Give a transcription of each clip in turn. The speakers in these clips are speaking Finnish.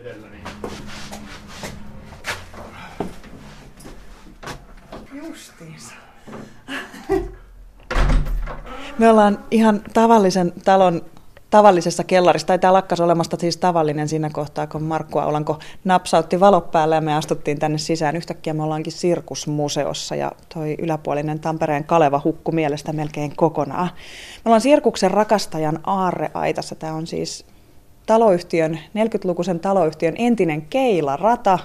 edelläni. Justiinsa. Me ollaan ihan tavallisen talon tavallisessa kellarissa, tai tämä lakkas olemasta siis tavallinen siinä kohtaa, kun Markku Aulanko napsautti valot päälle ja me astuttiin tänne sisään. Yhtäkkiä me ollaankin Sirkusmuseossa ja toi yläpuolinen Tampereen Kaleva hukku mielestä melkein kokonaan. Me ollaan Sirkuksen rakastajan aarreaitassa. Tämä on siis taloyhtiön, 40-lukuisen taloyhtiön entinen keilarata,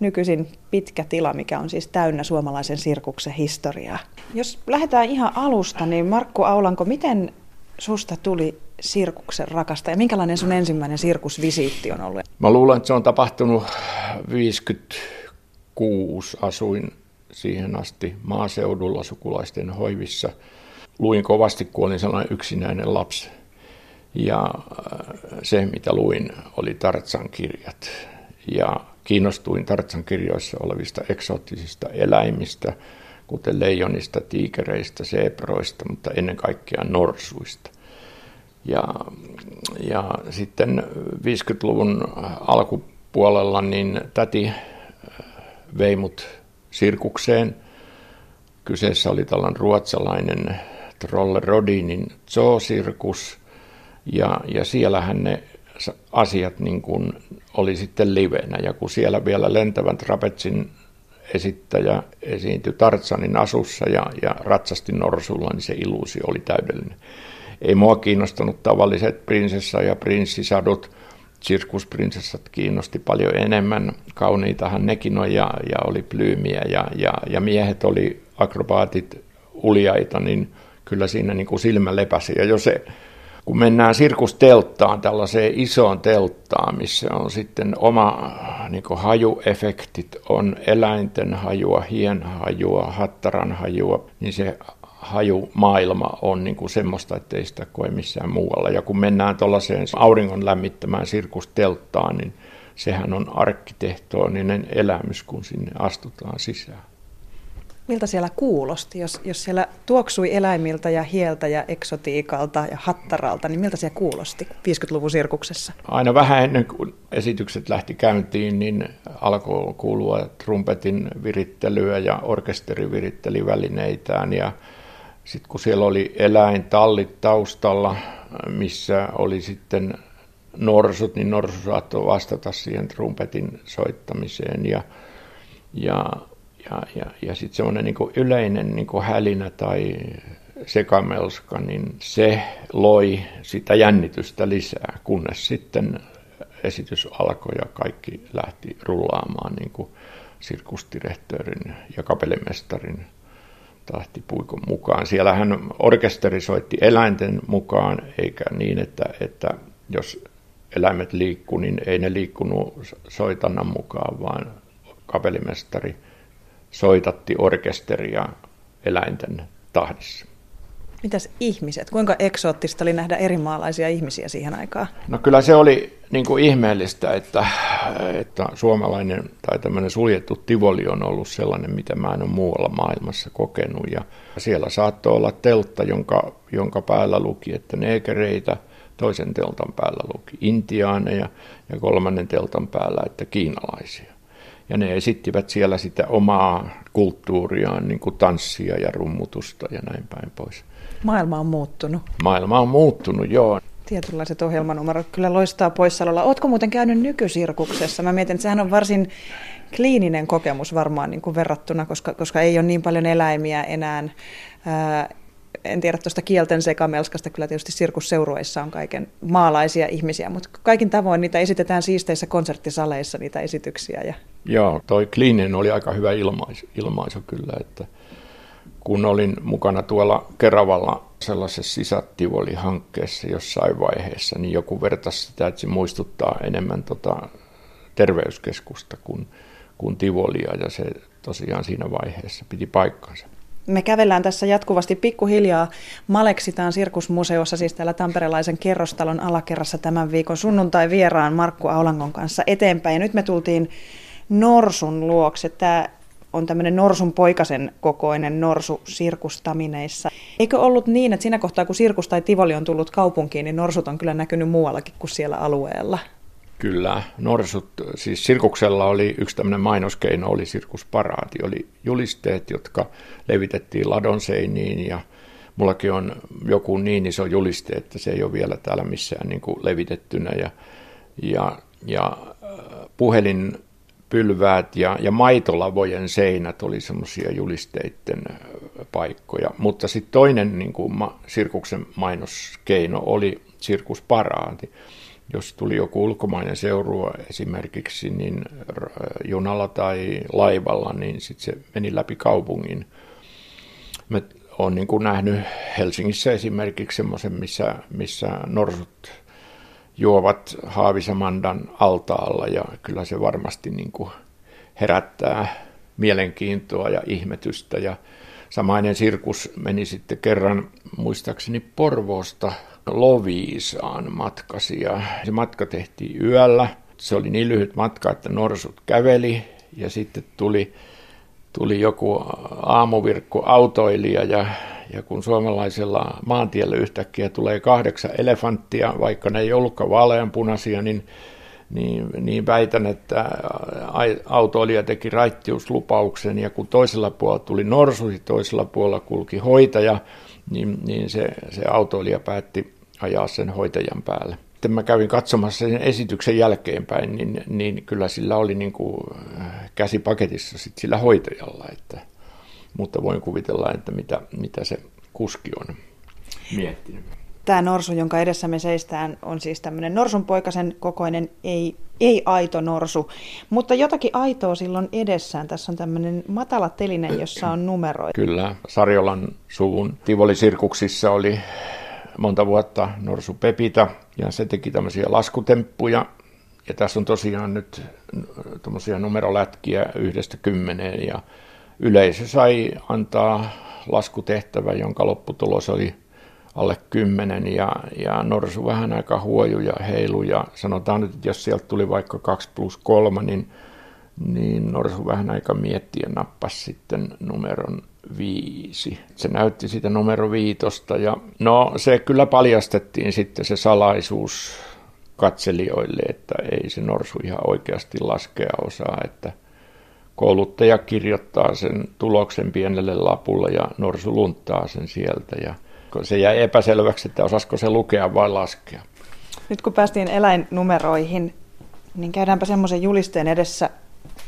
nykyisin pitkä tila, mikä on siis täynnä suomalaisen sirkuksen historiaa. Jos lähdetään ihan alusta, niin Markku Aulanko, miten susta tuli sirkuksen rakasta ja minkälainen sun ensimmäinen sirkusvisiitti on ollut? Mä luulen, että se on tapahtunut 56. Asuin siihen asti maaseudulla sukulaisten hoivissa. Luin kovasti, kun olin sellainen yksinäinen lapsi. Ja äh, se, mitä luin, oli Tartsan kirjat. Ja kiinnostuin Tartsan kirjoissa olevista eksoottisista eläimistä, kuten leijonista, tiikereistä, seeproista, mutta ennen kaikkea norsuista – ja, ja sitten 50-luvun alkupuolella niin täti äh, vei mut sirkukseen. Kyseessä oli tällainen ruotsalainen Trolle Rodinin zoosirkus. Ja, ja siellähän ne asiat niin kuin oli sitten livenä. Ja kun siellä vielä lentävän trapetsin esittäjä esiintyi Tartsanin asussa ja, ja ratsasti norsulla, niin se illuusio oli täydellinen ei mua kiinnostanut tavalliset prinsessa- ja prinssisadut. Sirkusprinsessat kiinnosti paljon enemmän. Kauniitahan nekin on ja, ja oli plyymiä ja, ja, ja miehet oli akrobaatit uljaita, niin kyllä siinä niin kuin silmä lepäsi. Ja jos se, kun mennään sirkustelttaan, tällaiseen isoon telttaan, missä on sitten oma niin hajuefektit, on eläinten hajua, hienhajua, hattaran hajua, niin se hajumaailma on niin kuin semmoista, että ei sitä koe missään muualla. Ja kun mennään tuollaiseen auringon lämmittämään sirkustelttaan, niin sehän on arkkitehtooninen elämys, kun sinne astutaan sisään. Miltä siellä kuulosti, jos, jos siellä tuoksui eläimiltä ja hieltä ja eksotiikalta ja hattaralta, niin miltä siellä kuulosti 50-luvun sirkuksessa? Aina vähän ennen kuin esitykset lähti käyntiin, niin alkoi kuulua trumpetin virittelyä ja orkesteri viritteli välineitään ja sitten kun siellä oli eläintallit taustalla, missä oli sitten norsut, niin norsu saattoi vastata siihen trumpetin soittamiseen. Ja, ja, ja, ja, ja sitten semmoinen niin yleinen niin hälinä tai sekamelska, niin se loi sitä jännitystä lisää, kunnes sitten esitys alkoi ja kaikki lähti rullaamaan niin kuin sirkusdirektörin ja kapellimestarin tahtipuikon mukaan. Siellähän orkesteri soitti eläinten mukaan, eikä niin, että, että jos eläimet liikkuu, niin ei ne liikkunut soitannan mukaan, vaan kapellimestari soitatti orkesteria eläinten tahdissa. Mitäs ihmiset? Kuinka eksoottista oli nähdä eri maalaisia ihmisiä siihen aikaan? No kyllä se oli niin kuin ihmeellistä, että, että suomalainen tai tämmöinen suljettu tivoli on ollut sellainen, mitä mä en ole muualla maailmassa kokenut. Ja siellä saattoi olla teltta, jonka, jonka päällä luki, että neekereitä, toisen teltan päällä luki intiaaneja ja kolmannen teltan päällä, että kiinalaisia. Ja ne esittivät siellä sitä omaa kulttuuriaan, niin kuin tanssia ja rummutusta ja näin päin pois. Maailma on muuttunut. Maailma on muuttunut, joo. Tietynlaiset ohjelmanumerot kyllä loistaa poissaololla. Oletko muuten käynyt nykysirkuksessa? Mä mietin, että sehän on varsin kliininen kokemus varmaan niin kuin verrattuna, koska, koska ei ole niin paljon eläimiä enää. Ää, en tiedä tuosta kielten sekamelskasta, kyllä tietysti sirkusseurueissa on kaiken maalaisia ihmisiä, mutta kaikin tavoin niitä esitetään siisteissä konserttisaleissa, niitä esityksiä. Ja... Joo, toi kliininen oli aika hyvä ilmaisu, ilmaisu kyllä, että kun olin mukana tuolla Keravalla sellaisessa sisätivoli-hankkeessa jossain vaiheessa, niin joku vertasi sitä, että se muistuttaa enemmän tota terveyskeskusta kuin, kuin tivolia, ja se tosiaan siinä vaiheessa piti paikkansa. Me kävellään tässä jatkuvasti pikkuhiljaa Maleksitaan sirkusmuseossa, siis täällä tamperelaisen kerrostalon alakerrassa tämän viikon sunnuntai vieraan Markku Aulangon kanssa eteenpäin. Ja nyt me tultiin Norsun luokse. Tämä on tämmöinen norsun poikasen kokoinen norsu sirkustamineissa. Eikö ollut niin, että siinä kohtaa kun sirkus tai tivoli on tullut kaupunkiin, niin norsut on kyllä näkynyt muuallakin kuin siellä alueella? Kyllä, norsut, siis sirkuksella oli yksi tämmöinen mainoskeino, oli sirkusparaati, oli julisteet, jotka levitettiin ladon seiniin ja mullakin on joku niin iso juliste, että se ei ole vielä täällä missään niin kuin levitettynä ja, ja, ja äh, puhelin pylväät ja, ja maitolavojen seinät oli semmoisia julisteiden paikkoja. Mutta sitten toinen niin kuin ma, sirkuksen mainoskeino oli sirkusparaati jos tuli joku ulkomainen seurua esimerkiksi niin junalla tai laivalla, niin sitten se meni läpi kaupungin. Mä olen niin kuin nähnyt Helsingissä esimerkiksi semmoisen, missä, missä norsut juovat Haavisamandan altaalla ja kyllä se varmasti niin kuin herättää mielenkiintoa ja ihmetystä ja samainen sirkus meni sitten kerran muistaakseni Porvoosta Loviisaan matkasi ja se matka tehtiin yöllä. Se oli niin lyhyt matka, että norsut käveli ja sitten tuli, tuli joku aamuvirkku autoilija ja, ja kun suomalaisella maantiellä yhtäkkiä tulee kahdeksan elefanttia, vaikka ne ei ollutkaan vaaleanpunaisia, niin niin, niin väitän, että autoilija teki raittiuslupauksen ja kun toisella puolella tuli norsu, toisella puolella kulki hoitaja, niin, niin se, se autoilija päätti ajaa sen hoitajan päälle. Sitten mä kävin katsomassa sen esityksen jälkeenpäin, niin, niin kyllä sillä oli niin kuin äh, käsi paketissa sit sillä hoitajalla, että, mutta voin kuvitella, että mitä, mitä se kuski on miettinyt. Tämä norsu, jonka edessä me seistään, on siis tämmöinen norsunpoikasen kokoinen, ei, ei aito norsu, mutta jotakin aitoa silloin edessään. Tässä on tämmöinen matala teline, jossa on numeroita. Kyllä, Sarjolan suvun Tivoli-sirkuksissa oli monta vuotta Norsu Pepita, ja se teki tämmöisiä laskutemppuja, ja tässä on tosiaan nyt tuommoisia numerolätkiä yhdestä kymmeneen, ja yleisö sai antaa laskutehtävä, jonka lopputulos oli alle kymmenen ja, ja Norsu vähän aika huoju ja heilu ja sanotaan nyt, että jos sieltä tuli vaikka 2 plus 3, niin, niin Norsu vähän aika mietti ja nappasi sitten numeron viisi. Se näytti sitä numero viitosta ja no se kyllä paljastettiin sitten se salaisuus katselijoille, että ei se Norsu ihan oikeasti laskea osaa, että kouluttaja kirjoittaa sen tuloksen pienelle lapulle ja Norsu lunttaa sen sieltä ja se jäi epäselväksi, että osasko se lukea vai laskea. Nyt kun päästiin eläinnumeroihin, niin käydäänpä semmoisen julisteen edessä,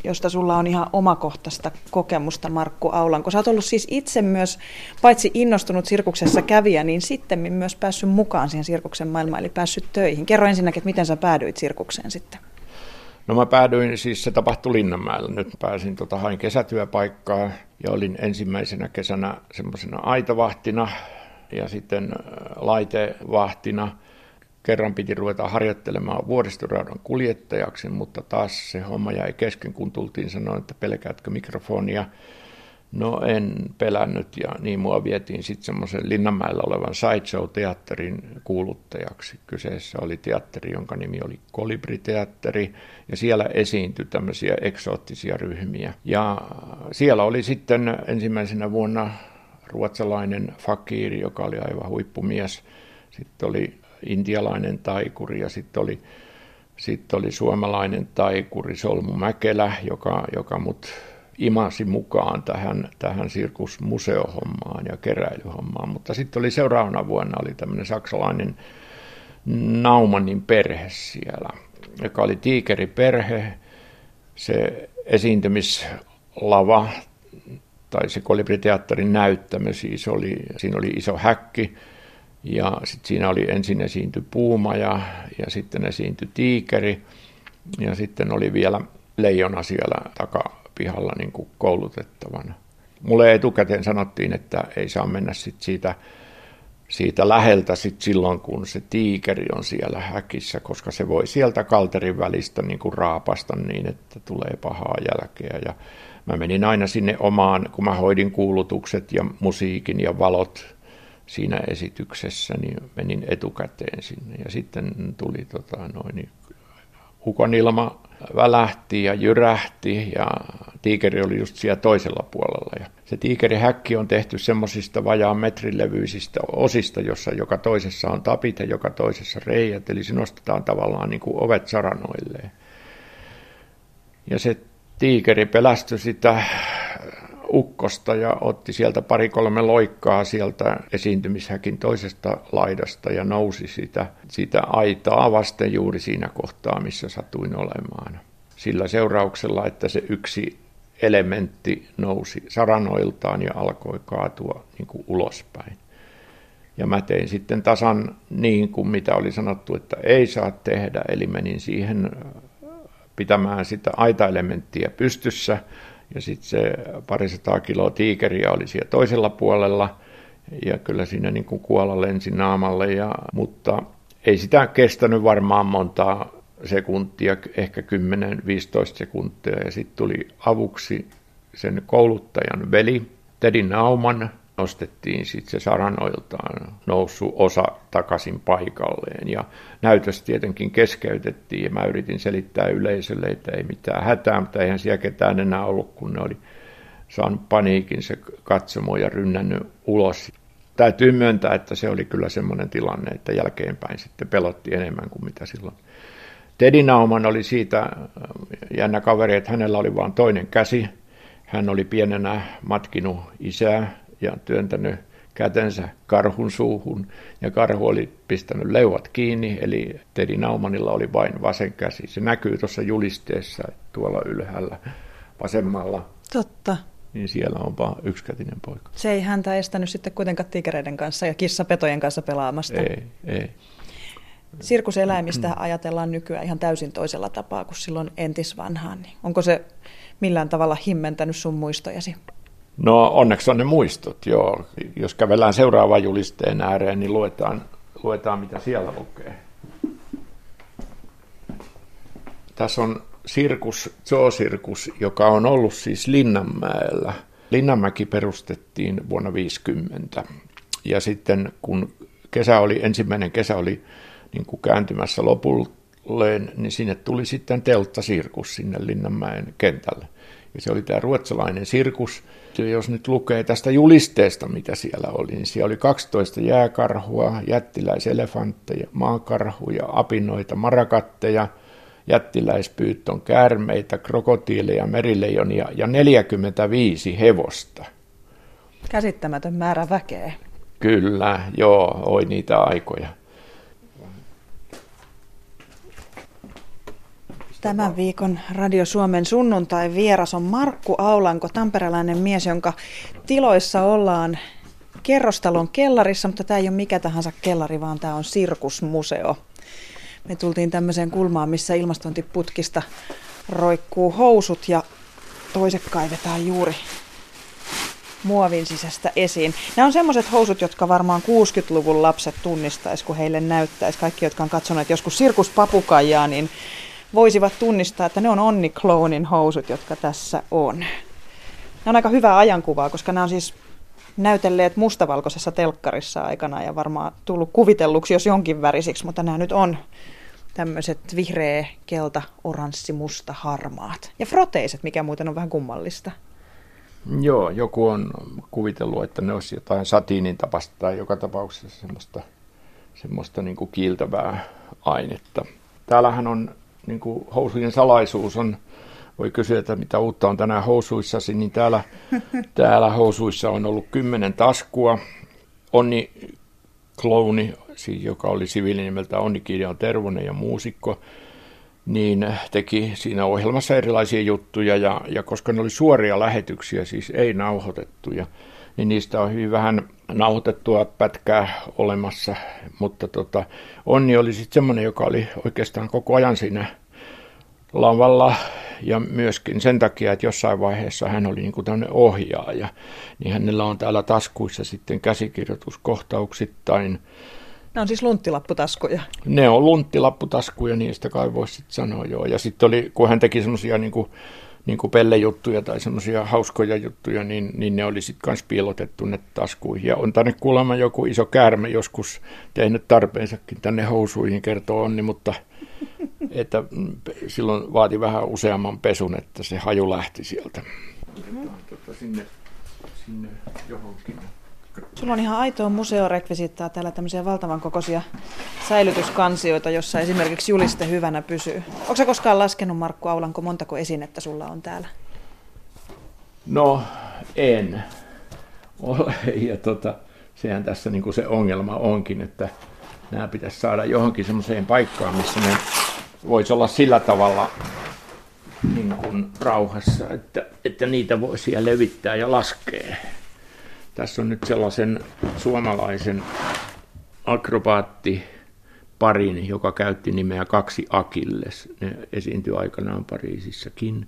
josta sulla on ihan omakohtaista kokemusta, Markku Aulanko. Sä oot ollut siis itse myös, paitsi innostunut sirkuksessa kävijä, niin sitten myös päässyt mukaan siihen sirkuksen maailmaan, eli päässyt töihin. Kerro ensinnäkin, että miten sä päädyit sirkukseen sitten? No mä päädyin, siis se tapahtui Linnanmäellä. Nyt pääsin, tota, hain kesätyöpaikkaa ja olin ensimmäisenä kesänä semmoisena aitavahtina ja sitten laitevahtina – Kerran piti ruveta harjoittelemaan vuoristoraudan kuljettajaksi, mutta taas se homma jäi kesken, kun tultiin sanoa, että pelkäätkö mikrofonia. No en pelännyt ja niin mua vietiin sitten semmoisen Linnanmäellä olevan Sideshow-teatterin kuuluttajaksi. Kyseessä oli teatteri, jonka nimi oli Kolibri-teatteri ja siellä esiintyi tämmöisiä eksoottisia ryhmiä. Ja siellä oli sitten ensimmäisenä vuonna ruotsalainen fakiri, joka oli aivan huippumies. Sitten oli intialainen taikuri ja sitten oli, sitten oli suomalainen taikuri Solmu Mäkelä, joka, joka mut imasi mukaan tähän, tähän sirkusmuseohommaan ja keräilyhommaan. Mutta sitten oli seuraavana vuonna oli tämmöinen saksalainen Naumanin perhe siellä, joka oli tiikeriperhe. Se esiintymislava tai se kolibriteatterin näyttämö siis oli, siinä oli iso häkki, ja sitten siinä oli ensin esiinty puuma ja, ja sitten esiintyi tiikeri ja sitten oli vielä leijona siellä takapihalla niin kuin koulutettavana. Mulle etukäteen sanottiin, että ei saa mennä sit siitä, siitä läheltä sit silloin, kun se tiikeri on siellä häkissä, koska se voi sieltä kalterin välistä niin kuin raapasta niin, että tulee pahaa jälkeä. Ja mä menin aina sinne omaan, kun mä hoidin kuulutukset ja musiikin ja valot siinä esityksessä, niin menin etukäteen sinne. Ja sitten tuli tota, noin, niin välähti ja jyrähti ja tiikeri oli just siellä toisella puolella. Ja se tiikerihäkki on tehty semmoisista vajaan metrilevyisistä osista, jossa joka toisessa on tapit ja joka toisessa reijät, eli se nostetaan tavallaan niin kuin ovet saranoilleen. Ja se tiikeri pelästyi sitä ukkosta ja otti sieltä pari-kolme loikkaa sieltä esiintymishäkin toisesta laidasta ja nousi sitä, sitä aitaa vasten juuri siinä kohtaa, missä satuin olemaan. Sillä seurauksella, että se yksi elementti nousi saranoiltaan ja alkoi kaatua niin kuin ulospäin. Ja mä tein sitten tasan niin kuin mitä oli sanottu, että ei saa tehdä, eli menin siihen pitämään sitä aitaelementtiä pystyssä – ja sitten se parisataa kiloa tiikeriä oli siellä toisella puolella, ja kyllä siinä niin kuin kuola lensi naamalle, ja, mutta ei sitä kestänyt varmaan montaa sekuntia, ehkä 10-15 sekuntia, ja sitten tuli avuksi sen kouluttajan veli, Teddy Nauman, nostettiin sitten se saranoiltaan noussut osa takaisin paikalleen. Ja näytös tietenkin keskeytettiin ja mä yritin selittää yleisölle, että ei mitään hätää, mutta eihän siellä ketään enää ollut, kun ne oli saanut paniikin se katsomo ja rynnännyt ulos. Täytyy myöntää, että se oli kyllä semmoinen tilanne, että jälkeenpäin sitten pelotti enemmän kuin mitä silloin. Teddy Nauman oli siitä jännä kaveri, että hänellä oli vain toinen käsi. Hän oli pienenä matkinut isää ja työntänyt kätensä karhun suuhun ja karhu oli pistänyt leuat kiinni, eli Tedi Naumanilla oli vain vasen käsi. Se näkyy tuossa julisteessa tuolla ylhäällä vasemmalla. Totta. Niin siellä on vaan yksikätinen poika. Se ei häntä estänyt sitten kuitenkaan tikereiden kanssa ja kissapetojen kanssa pelaamasta. Ei, ei. Sirkuseläimistä mm. ajatellaan nykyään ihan täysin toisella tapaa kuin silloin entisvanhaan. Niin onko se millään tavalla himmentänyt sun muistojasi? No onneksi on ne muistot, joo. Jos kävellään seuraavan julisteen ääreen, niin luetaan, luetaan mitä siellä lukee. Tässä on sirkus, zoosirkus, joka on ollut siis Linnanmäellä. Linnanmäki perustettiin vuonna 50. Ja sitten kun kesä oli, ensimmäinen kesä oli niin kuin kääntymässä lopulleen, niin sinne tuli sitten telttasirkus sinne Linnanmäen kentälle. Ja se oli tämä ruotsalainen sirkus, jos nyt lukee tästä julisteesta, mitä siellä oli, niin siellä oli 12 jääkarhua, jättiläiselefantteja, maakarhuja, apinoita, marakatteja, jättiläispyytton käärmeitä, krokotiileja, merileijonia ja 45 hevosta. Käsittämätön määrä väkeä. Kyllä, joo, oi niitä aikoja. Tämän viikon Radio Suomen sunnuntai vieras on Markku Aulanko, tamperelainen mies, jonka tiloissa ollaan kerrostalon kellarissa, mutta tämä ei ole mikä tahansa kellari, vaan tämä on sirkusmuseo. Me tultiin tämmöiseen kulmaan, missä ilmastointiputkista roikkuu housut ja toiset kaivetaan juuri muovin sisästä esiin. Nämä on semmoiset housut, jotka varmaan 60-luvun lapset tunnistaisi, kun heille näyttäisi. Kaikki, jotka on katsoneet joskus sirkuspapukajaa, niin voisivat tunnistaa, että ne on Onni Clonin housut, jotka tässä on. Ne on aika hyvää ajankuvaa, koska nämä on siis näytelleet mustavalkoisessa telkkarissa aikana ja varmaan tullut kuvitelluksi jos jonkin värisiksi, mutta nämä nyt on tämmöiset vihreä, kelta, oranssi, musta, harmaat. Ja froteiset, mikä muuten on vähän kummallista. Joo, joku on kuvitellut, että ne olisi jotain satiinin tapasta tai joka tapauksessa semmoista, semmoista niin kuin kiiltävää ainetta. Täällähän on niin kuin housujen salaisuus on, voi kysyä, että mitä uutta on tänään housuissasi, niin täällä, täällä housuissa on ollut kymmenen taskua. Onni Klouni, siis joka oli siviilinimeltä Onni Kirjan Tervonen ja muusikko, niin teki siinä ohjelmassa erilaisia juttuja, ja, ja koska ne oli suoria lähetyksiä, siis ei nauhoitettuja, niin niistä on hyvin vähän nauhoitettua pätkää olemassa, mutta tota, Onni oli sitten semmoinen, joka oli oikeastaan koko ajan siinä lavalla ja myöskin sen takia, että jossain vaiheessa hän oli niin kuin tämmöinen ohjaaja, niin hänellä on täällä taskuissa sitten käsikirjoituskohtauksittain. Ne on siis lunttilapputaskuja? Ne on lunttilapputaskuja, niistä kai voisi sanoa joo. Ja sitten oli, kun hän teki semmoisia niin kuin niin kuin pellejuttuja tai semmoisia hauskoja juttuja, niin, niin ne oli sitten myös piilotettu ne taskuihin. Ja on tänne kuulemma joku iso käärme joskus tehnyt tarpeensakin tänne housuihin, kertoo Onni, mutta että silloin vaati vähän useamman pesun, että se haju lähti sieltä. Mm. Tota, sinne, sinne johonkin. Sulla on ihan aitoa museorekvisiittaa täällä tämmöisiä valtavan kokoisia säilytyskansioita, jossa esimerkiksi juliste hyvänä pysyy. Onko sä koskaan laskenut, Markku Aulanko, montako esinettä sulla on täällä? No, en ole. Ja tota, sehän tässä niin kuin se ongelma onkin, että nämä pitäisi saada johonkin semmoiseen paikkaan, missä ne voisi olla sillä tavalla niin kuin rauhassa, että, että niitä voi siellä levittää ja laskea. Tässä on nyt sellaisen suomalaisen akrobaatti parin, joka käytti nimeä kaksi Akilles. Ne esiintyi aikanaan Pariisissakin.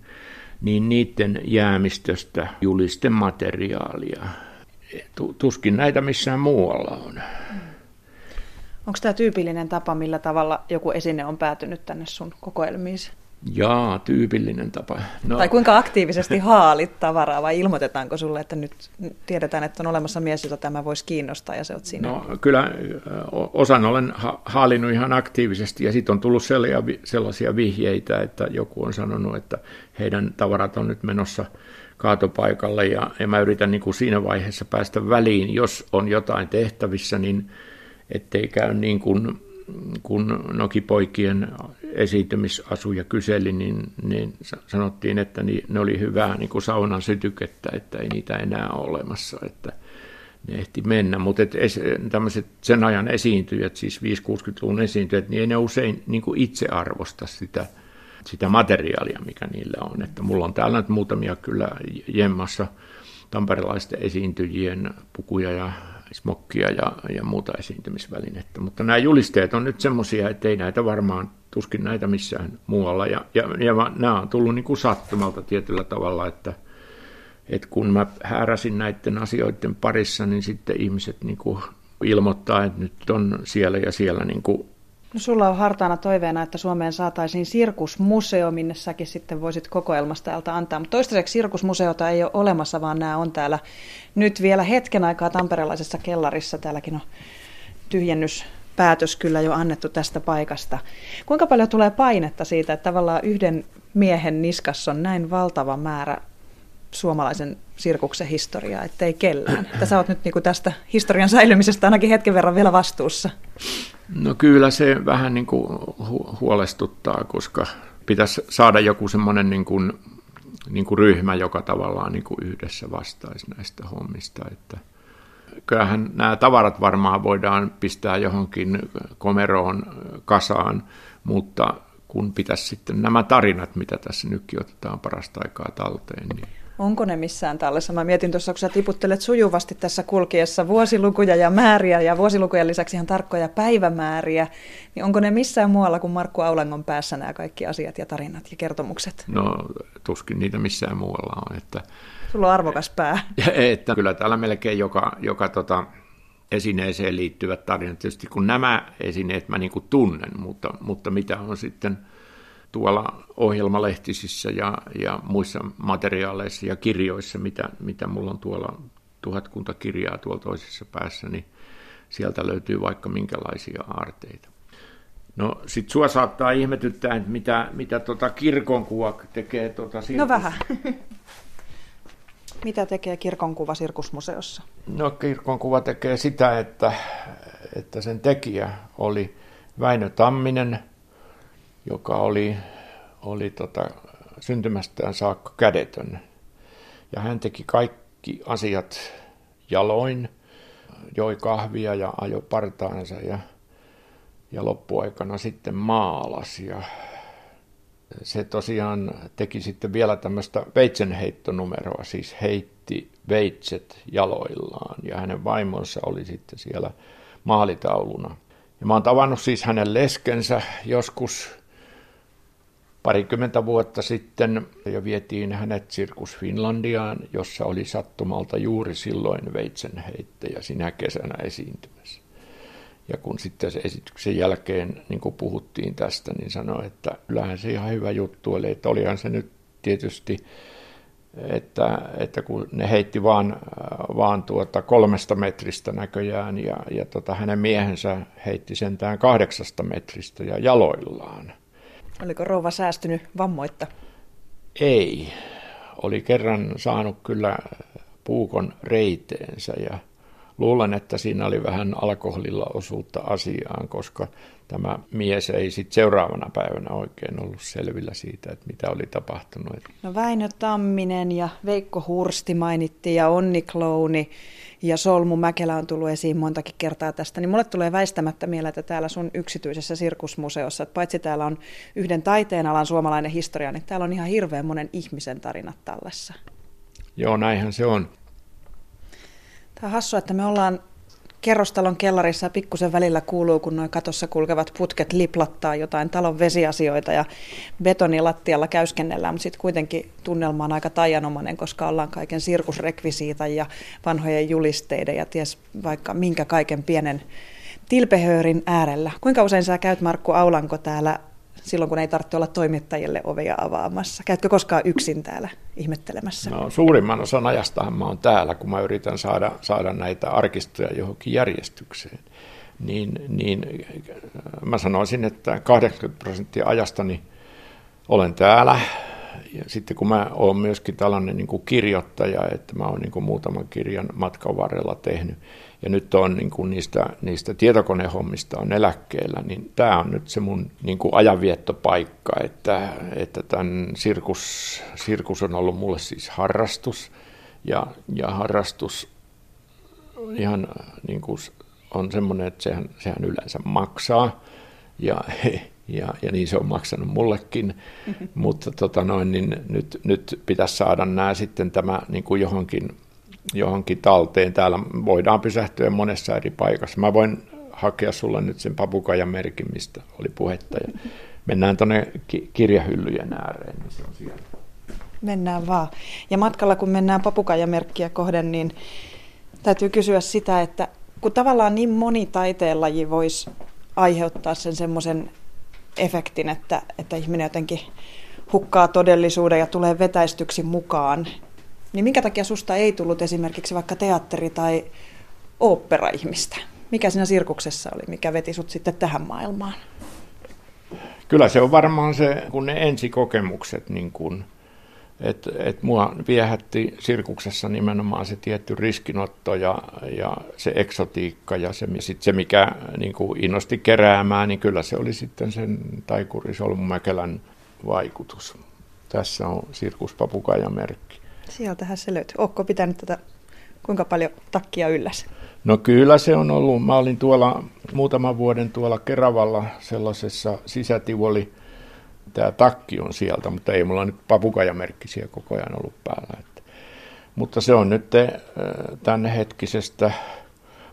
Niin niiden jäämistöstä julisten materiaalia. Tuskin näitä missään muualla on. Onko tämä tyypillinen tapa, millä tavalla joku esine on päätynyt tänne sun kokoelmiisi? Jaa, tyypillinen tapa. No. Tai kuinka aktiivisesti haalit tavaraa vai ilmoitetaanko sulle, että nyt tiedetään, että on olemassa mies, jota tämä voisi kiinnostaa ja se on siinä? No kyllä osan olen haalinut ihan aktiivisesti ja sitten on tullut sellaisia vihjeitä, että joku on sanonut, että heidän tavarat on nyt menossa kaatopaikalle ja, ja mä yritän niin kuin siinä vaiheessa päästä väliin, jos on jotain tehtävissä, niin ettei käy niin kuin kun Nokipoikien esiintymisasuja kyseli, niin, niin sanottiin, että ne oli hyvää niin kuin saunan sytykettä, että ei niitä enää ole olemassa, että ne ehti mennä. Mutta tämmöiset sen ajan esiintyjät, siis 5-60-luvun esiintyjät, niin ei ne usein niin kuin itse arvosta sitä, sitä materiaalia, mikä niillä on. Että mulla on täällä nyt muutamia kyllä jemmassa tamperelaisten esiintyjien pukuja ja smokkia ja, ja muuta esiintymisvälinettä. Mutta nämä julisteet on nyt semmoisia, että ei näitä varmaan, tuskin näitä missään muualla. Ja, ja, ja nämä on tullut niin kuin sattumalta tietyllä tavalla, että, että kun mä hääräsin näiden asioiden parissa, niin sitten ihmiset niin kuin ilmoittaa, että nyt on siellä ja siellä niin kuin No sulla on hartaana toiveena, että Suomeen saataisiin sirkusmuseo, minne säkin sitten voisit kokoelmasta täältä antaa. Mutta toistaiseksi sirkusmuseota ei ole olemassa, vaan nämä on täällä nyt vielä hetken aikaa tamperelaisessa kellarissa. Täälläkin on tyhjennyspäätös kyllä jo annettu tästä paikasta. Kuinka paljon tulee painetta siitä, että tavallaan yhden miehen niskassa on näin valtava määrä suomalaisen sirkuksen historiaa, ettei kellään. Että sä oot nyt niinku tästä historian säilymisestä ainakin hetken verran vielä vastuussa. No kyllä se vähän niin kuin hu- huolestuttaa, koska pitäisi saada joku semmoinen niin kuin, niin kuin ryhmä, joka tavallaan niin kuin yhdessä vastaisi näistä hommista. Että kyllähän nämä tavarat varmaan voidaan pistää johonkin komeroon kasaan, mutta kun pitäisi sitten nämä tarinat, mitä tässä nytkin otetaan parasta aikaa talteen, niin Onko ne missään tallessa? Mä mietin tuossa, kun sä tiputtelet sujuvasti tässä kulkiessa vuosilukuja ja määriä ja vuosilukujen lisäksi ihan tarkkoja päivämääriä, niin onko ne missään muualla kuin Markku Aulangon päässä nämä kaikki asiat ja tarinat ja kertomukset? No tuskin niitä missään muualla on. Että, Sulla on arvokas pää. Että kyllä täällä melkein joka, joka tota, esineeseen liittyvät tarinat, tietysti kun nämä esineet mä niin kuin tunnen, mutta, mutta mitä on sitten – tuolla ohjelmalehtisissä ja, ja muissa materiaaleissa ja kirjoissa, mitä, mitä mulla on tuolla tuhatkunta kirjaa tuolla toisessa päässä, niin sieltä löytyy vaikka minkälaisia aarteita. No sit sua saattaa ihmetyttää, että mitä, mitä tota kirkonkuva tekee tota sirkus... No vähän. mitä tekee kirkonkuva sirkusmuseossa? No kirkonkuva tekee sitä, että, että sen tekijä oli Väinö Tamminen – joka oli, oli tota, syntymästään saakka kädetön. Ja hän teki kaikki asiat jaloin, joi kahvia ja ajoi partaansa ja, ja loppuaikana sitten maalasi. Ja se tosiaan teki sitten vielä tämmöistä veitsenheittonumeroa, siis heitti veitset jaloillaan ja hänen vaimonsa oli sitten siellä maalitauluna. Ja mä oon tavannut siis hänen leskensä joskus Parikymmentä vuotta sitten jo vietiin hänet Sirkus Finlandiaan, jossa oli sattumalta juuri silloin veitsenheittäjä sinä kesänä esiintymässä. Ja kun sitten se esityksen jälkeen niin kun puhuttiin tästä, niin sanoi, että kyllähän se ihan hyvä juttu oli, että olihan se nyt tietysti, että, että kun ne heitti vaan, vaan tuota kolmesta metristä näköjään ja, ja tota hänen miehensä heitti sentään kahdeksasta metristä ja jaloillaan – Oliko rouva säästynyt vammoitta? Ei. Oli kerran saanut kyllä puukon reiteensä ja luulen, että siinä oli vähän alkoholilla osuutta asiaan, koska tämä mies ei sitten seuraavana päivänä oikein ollut selvillä siitä, että mitä oli tapahtunut. No Väinö Tamminen ja Veikko Hursti mainittiin ja Onni Klouni ja Solmu Mäkelä on tullut esiin montakin kertaa tästä, niin mulle tulee väistämättä mieleen, että täällä sun yksityisessä sirkusmuseossa, että paitsi täällä on yhden taiteen alan suomalainen historia, niin täällä on ihan hirveän monen ihmisen tarinat tällaisessa. Joo, näinhän se on. Tämä on hassua, että me ollaan kerrostalon kellarissa pikkusen välillä kuuluu, kun noin katossa kulkevat putket liplattaa jotain talon vesiasioita ja betonilattialla käyskennellään, mutta sitten kuitenkin tunnelma on aika taianomainen, koska ollaan kaiken sirkusrekvisiita ja vanhojen julisteiden ja ties vaikka minkä kaiken pienen tilpehöörin äärellä. Kuinka usein sä käyt Markku Aulanko täällä silloin, kun ei tarvitse olla toimittajille ovea avaamassa? Käytkö koskaan yksin täällä ihmettelemässä? No, suurimman osan ajastahan mä oon täällä, kun mä yritän saada, saada näitä arkistoja johonkin järjestykseen. Niin, niin mä sanoisin, että 80 prosenttia ajastani olen täällä. Ja sitten kun mä oon myöskin tällainen niin kuin kirjoittaja, että mä oon niin kuin muutaman kirjan matkan varrella tehnyt, ja nyt on niin kuin niistä, niistä tietokonehommista on eläkkeellä, niin tämä on nyt se mun niin kuin ajanviettopaikka, että, että tämän sirkus, sirkus on ollut mulle siis harrastus, ja, ja harrastus ihan niin kuin on semmoinen, että sehän, sehän yleensä maksaa, ja, ja, ja niin se on maksanut mullekin, mm-hmm. mutta tota noin, niin nyt, nyt pitäisi saada nämä sitten tämä niin kuin johonkin johonkin talteen. Täällä voidaan pysähtyä monessa eri paikassa. Mä voin hakea sulle nyt sen papukajan merkin, mistä oli puhetta. Ja mennään tuonne kirjahyllyjen ääreen, niin se on siellä. Mennään vaan. Ja matkalla, kun mennään papukajamerkkiä kohden, niin täytyy kysyä sitä, että kun tavallaan niin moni taiteenlaji voisi aiheuttaa sen semmoisen efektin, että, että ihminen jotenkin hukkaa todellisuuden ja tulee vetäistyksi mukaan, niin minkä takia susta ei tullut esimerkiksi vaikka teatteri- tai ooppera-ihmistä? Mikä siinä sirkuksessa oli, mikä veti sut sitten tähän maailmaan? Kyllä se on varmaan se, kun ne ensikokemukset, niin kun, että et mua viehätti sirkuksessa nimenomaan se tietty riskinotto ja, ja se eksotiikka ja se, sit se mikä niin kuin innosti keräämään, niin kyllä se oli sitten sen taikuri Solmumäkelän vaikutus. Tässä on sirkuspapukajan merkki. Sieltähän se löytyy. Ootko pitänyt tätä kuinka paljon takkia ylläs? No kyllä se on ollut. Mä olin tuolla muutaman vuoden tuolla Keravalla sellaisessa sisätivoli. Tämä takki on sieltä, mutta ei mulla nyt papukajamerkkisiä koko ajan ollut päällä. Että. Mutta se on nyt äh, tänne hetkisestä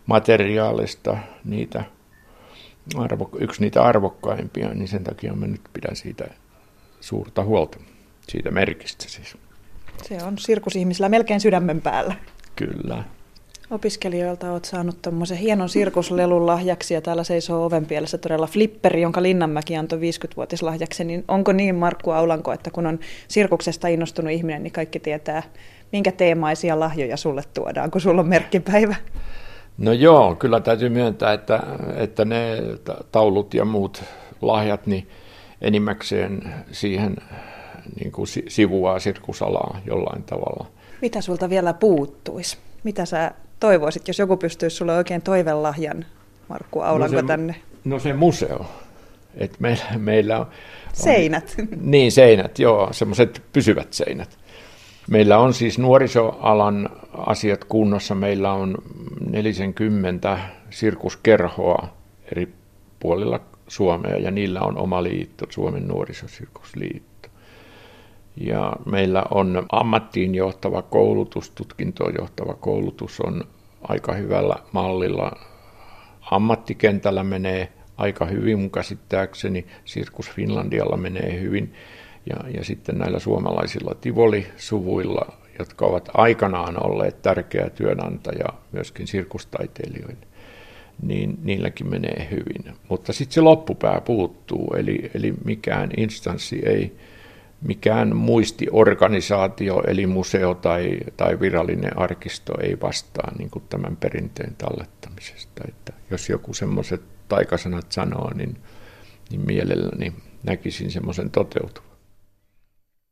materiaalista niitä arvo, yksi niitä arvokkaimpia, niin sen takia mä nyt pidän siitä suurta huolta, siitä merkistä siis. Se on sirkusihmisillä melkein sydämen päällä. Kyllä. Opiskelijoilta olet saanut tuommoisen hienon sirkuslelun lahjaksi ja täällä seisoo oven pielessä todella flipperi, jonka Linnanmäki antoi 50-vuotislahjaksi. Niin onko niin Markku Aulanko, että kun on sirkuksesta innostunut ihminen, niin kaikki tietää, minkä teemaisia lahjoja sulle tuodaan, kun sulla on merkkipäivä? No joo, kyllä täytyy myöntää, että, että ne taulut ja muut lahjat, niin enimmäkseen siihen niin kuin sivuaa sirkusalaa jollain tavalla. Mitä sulta vielä puuttuisi? Mitä sä toivoisit, jos joku pystyisi sulle oikein toivelahjan, Markku Aulanko, no se, tänne? No se museo. Et meillä, meillä on, seinät. On, niin, seinät, joo, semmoiset pysyvät seinät. Meillä on siis nuorisoalan asiat kunnossa. Meillä on 40 sirkuskerhoa eri puolilla Suomea ja niillä on oma liitto, Suomen nuorisosirkusliitto. Ja meillä on ammattiin johtava koulutus, tutkintoon johtava koulutus on aika hyvällä mallilla. Ammattikentällä menee aika hyvin mun käsittääkseni, Sirkus Finlandialla menee hyvin. Ja, ja sitten näillä suomalaisilla Tivoli-suvuilla, jotka ovat aikanaan olleet tärkeä työnantaja myöskin sirkustaiteilijoille, niin niilläkin menee hyvin. Mutta sitten se loppupää puuttuu, eli, eli mikään instanssi ei, mikään muistiorganisaatio, eli museo tai, tai virallinen arkisto ei vastaa niin kuin tämän perinteen tallettamisesta. Että jos joku semmoiset taikasanat sanoo, niin, niin mielelläni näkisin semmoisen toteutuvan.